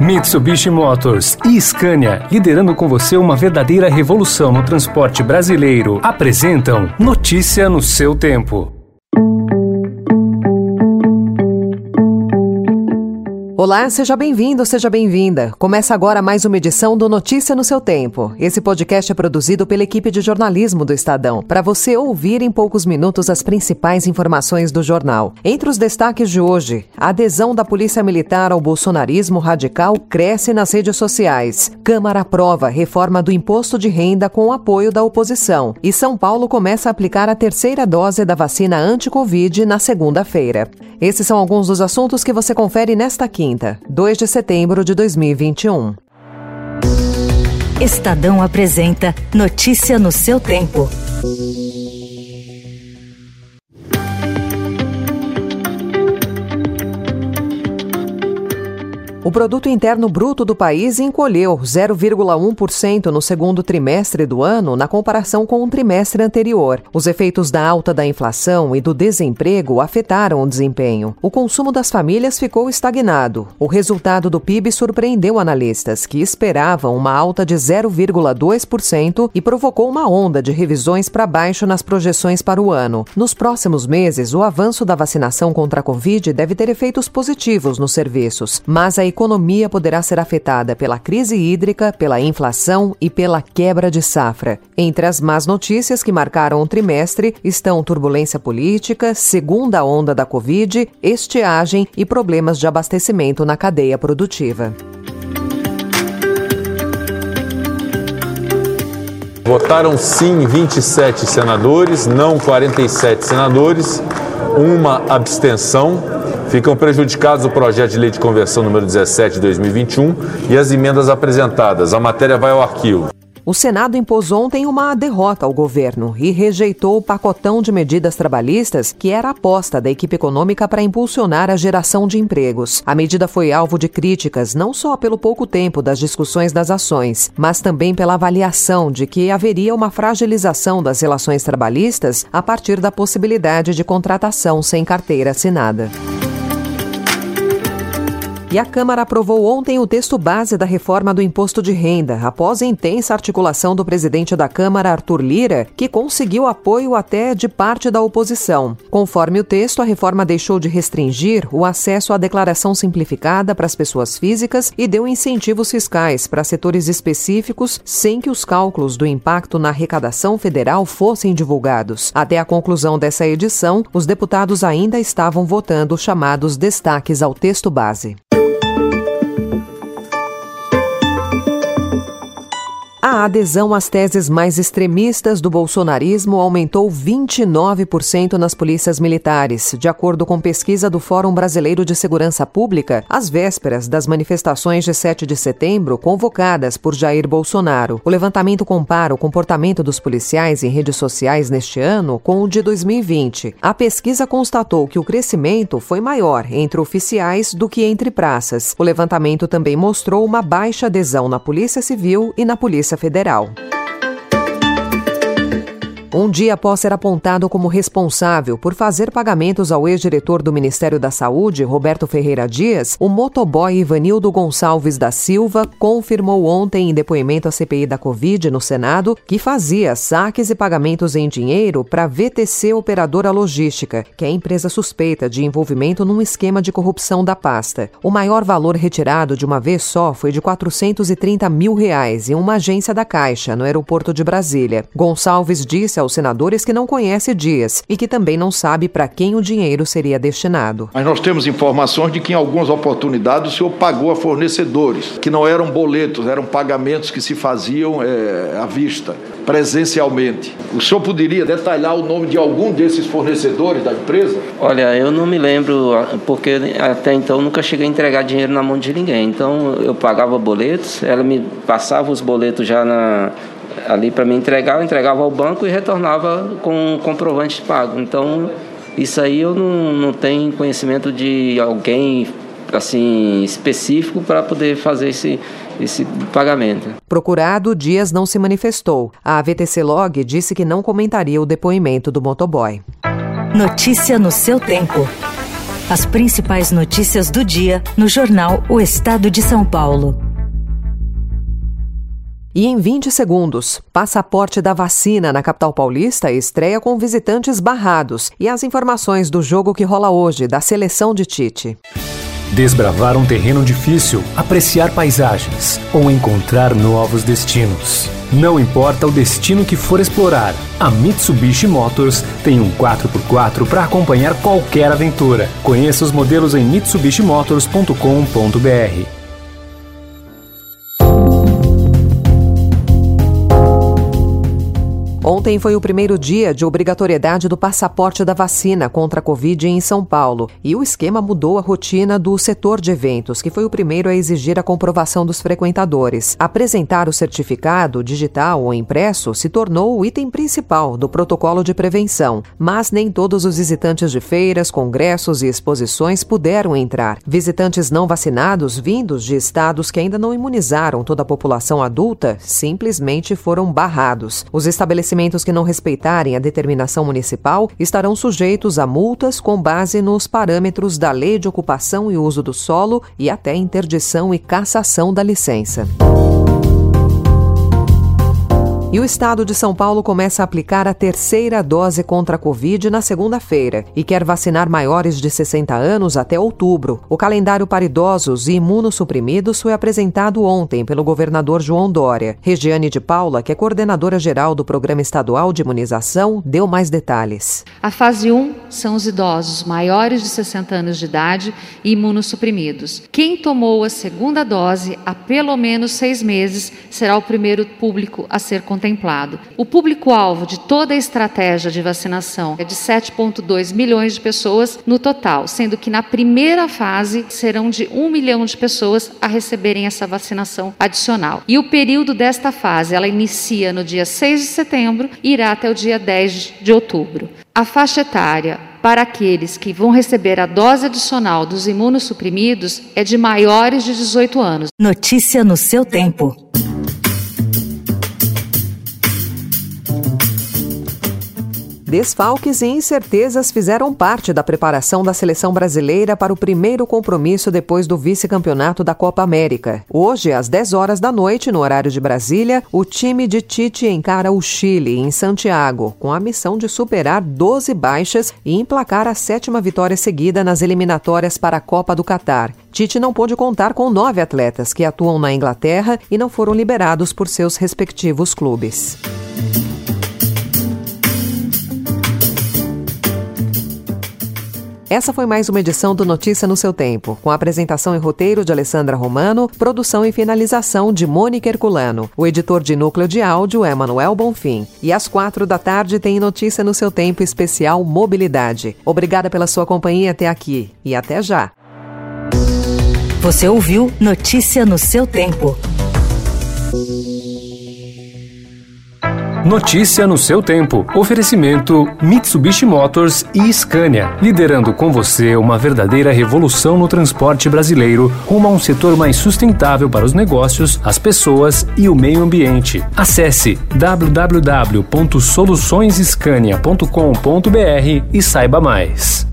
Mitsubishi Motors e Scania, liderando com você uma verdadeira revolução no transporte brasileiro, apresentam Notícia no seu tempo. Olá, seja bem-vindo, seja bem-vinda. Começa agora mais uma edição do Notícia no seu Tempo. Esse podcast é produzido pela equipe de jornalismo do Estadão, para você ouvir em poucos minutos as principais informações do jornal. Entre os destaques de hoje, a adesão da Polícia Militar ao bolsonarismo radical cresce nas redes sociais. Câmara aprova reforma do imposto de renda com o apoio da oposição. E São Paulo começa a aplicar a terceira dose da vacina anti-Covid na segunda-feira. Esses são alguns dos assuntos que você confere nesta quinta quinta, 2 de setembro de 2021. Estadão apresenta Notícia no seu tempo. O produto interno bruto do país encolheu 0,1% no segundo trimestre do ano na comparação com o trimestre anterior. Os efeitos da alta da inflação e do desemprego afetaram o desempenho. O consumo das famílias ficou estagnado. O resultado do PIB surpreendeu analistas, que esperavam uma alta de 0,2% e provocou uma onda de revisões para baixo nas projeções para o ano. Nos próximos meses, o avanço da vacinação contra a Covid deve ter efeitos positivos nos serviços, mas a economia poderá ser afetada pela crise hídrica, pela inflação e pela quebra de safra. Entre as más notícias que marcaram o trimestre estão turbulência política, segunda onda da Covid, estiagem e problemas de abastecimento na cadeia produtiva. Votaram sim 27 senadores, não 47 senadores, uma abstenção. Ficam prejudicados o projeto de lei de conversão número 17 de 2021 e as emendas apresentadas. A matéria vai ao arquivo. O Senado impôs ontem uma derrota ao governo e rejeitou o pacotão de medidas trabalhistas que era aposta da equipe econômica para impulsionar a geração de empregos. A medida foi alvo de críticas não só pelo pouco tempo das discussões das ações, mas também pela avaliação de que haveria uma fragilização das relações trabalhistas a partir da possibilidade de contratação sem carteira assinada. E a Câmara aprovou ontem o texto base da reforma do imposto de renda, após intensa articulação do presidente da Câmara, Arthur Lira, que conseguiu apoio até de parte da oposição. Conforme o texto, a reforma deixou de restringir o acesso à declaração simplificada para as pessoas físicas e deu incentivos fiscais para setores específicos sem que os cálculos do impacto na arrecadação federal fossem divulgados. Até a conclusão dessa edição, os deputados ainda estavam votando chamados destaques ao texto base. A adesão às teses mais extremistas do bolsonarismo aumentou 29% nas polícias militares, de acordo com pesquisa do Fórum Brasileiro de Segurança Pública, às vésperas das manifestações de 7 de setembro convocadas por Jair Bolsonaro. O levantamento compara o comportamento dos policiais em redes sociais neste ano com o de 2020. A pesquisa constatou que o crescimento foi maior entre oficiais do que entre praças. O levantamento também mostrou uma baixa adesão na Polícia Civil e na Polícia Federal. Um dia após ser apontado como responsável por fazer pagamentos ao ex-diretor do Ministério da Saúde, Roberto Ferreira Dias, o motoboy Ivanildo Gonçalves da Silva confirmou ontem em depoimento à CPI da Covid no Senado que fazia saques e pagamentos em dinheiro para VTC Operadora Logística, que é a empresa suspeita de envolvimento num esquema de corrupção da pasta. O maior valor retirado de uma vez só foi de 430 mil reais em uma agência da Caixa, no aeroporto de Brasília. Gonçalves disse disse aos senadores que não conhece Dias e que também não sabe para quem o dinheiro seria destinado. Mas nós temos informações de que em algumas oportunidades o senhor pagou a fornecedores, que não eram boletos, eram pagamentos que se faziam é, à vista, presencialmente. O senhor poderia detalhar o nome de algum desses fornecedores da empresa? Olha, eu não me lembro, porque até então nunca cheguei a entregar dinheiro na mão de ninguém. Então eu pagava boletos, ela me passava os boletos já na, ali para me entregar, eu entregava ao banco e retornava com um comprovante de pago. Então, isso aí eu não, não tenho conhecimento de alguém assim específico para poder fazer esse esse pagamento. Procurado, Dias não se manifestou. A VTC Log disse que não comentaria o depoimento do motoboy. Notícia no seu tempo. As principais notícias do dia no jornal O Estado de São Paulo. E em 20 segundos, passaporte da vacina na capital paulista estreia com visitantes barrados. E as informações do jogo que rola hoje, da seleção de Tite. Desbravar um terreno difícil, apreciar paisagens ou encontrar novos destinos. Não importa o destino que for explorar, a Mitsubishi Motors tem um 4x4 para acompanhar qualquer aventura. Conheça os modelos em mitsubishimotors.com.br. Ontem foi o primeiro dia de obrigatoriedade do passaporte da vacina contra a Covid em São Paulo e o esquema mudou a rotina do setor de eventos, que foi o primeiro a exigir a comprovação dos frequentadores. Apresentar o certificado, digital ou impresso, se tornou o item principal do protocolo de prevenção, mas nem todos os visitantes de feiras, congressos e exposições puderam entrar. Visitantes não vacinados, vindos de estados que ainda não imunizaram toda a população adulta, simplesmente foram barrados. Os estabelecimentos estabelecimentos que não respeitarem a determinação municipal estarão sujeitos a multas com base nos parâmetros da Lei de Ocupação e Uso do Solo e até interdição e cassação da licença. E o estado de São Paulo começa a aplicar a terceira dose contra a Covid na segunda-feira e quer vacinar maiores de 60 anos até outubro. O calendário para idosos e imunossuprimidos foi apresentado ontem pelo governador João Dória. Regiane de Paula, que é coordenadora geral do Programa Estadual de Imunização, deu mais detalhes. A fase 1 são os idosos maiores de 60 anos de idade e imunossuprimidos. Quem tomou a segunda dose há pelo menos seis meses será o primeiro público a ser contemplado contemplado. O público-alvo de toda a estratégia de vacinação é de 7,2 milhões de pessoas no total, sendo que na primeira fase serão de 1 milhão de pessoas a receberem essa vacinação adicional. E o período desta fase, ela inicia no dia 6 de setembro e irá até o dia 10 de outubro. A faixa etária para aqueles que vão receber a dose adicional dos imunossuprimidos é de maiores de 18 anos. Notícia no seu tempo. Desfalques e incertezas fizeram parte da preparação da seleção brasileira para o primeiro compromisso depois do vice-campeonato da Copa América. Hoje, às 10 horas da noite, no horário de Brasília, o time de Tite encara o Chile, em Santiago, com a missão de superar 12 baixas e emplacar a sétima vitória seguida nas eliminatórias para a Copa do Catar. Tite não pôde contar com nove atletas que atuam na Inglaterra e não foram liberados por seus respectivos clubes. Essa foi mais uma edição do Notícia no seu tempo, com apresentação e roteiro de Alessandra Romano, produção e finalização de Mônica Herculano. O editor de núcleo de áudio é Manuel Bonfim. E às quatro da tarde tem Notícia no seu tempo especial Mobilidade. Obrigada pela sua companhia até aqui e até já. Você ouviu Notícia no seu tempo. Notícia no seu tempo. Oferecimento Mitsubishi Motors e Scania, liderando com você uma verdadeira revolução no transporte brasileiro, rumo a um setor mais sustentável para os negócios, as pessoas e o meio ambiente. Acesse www.soluçõesescania.com.br e saiba mais.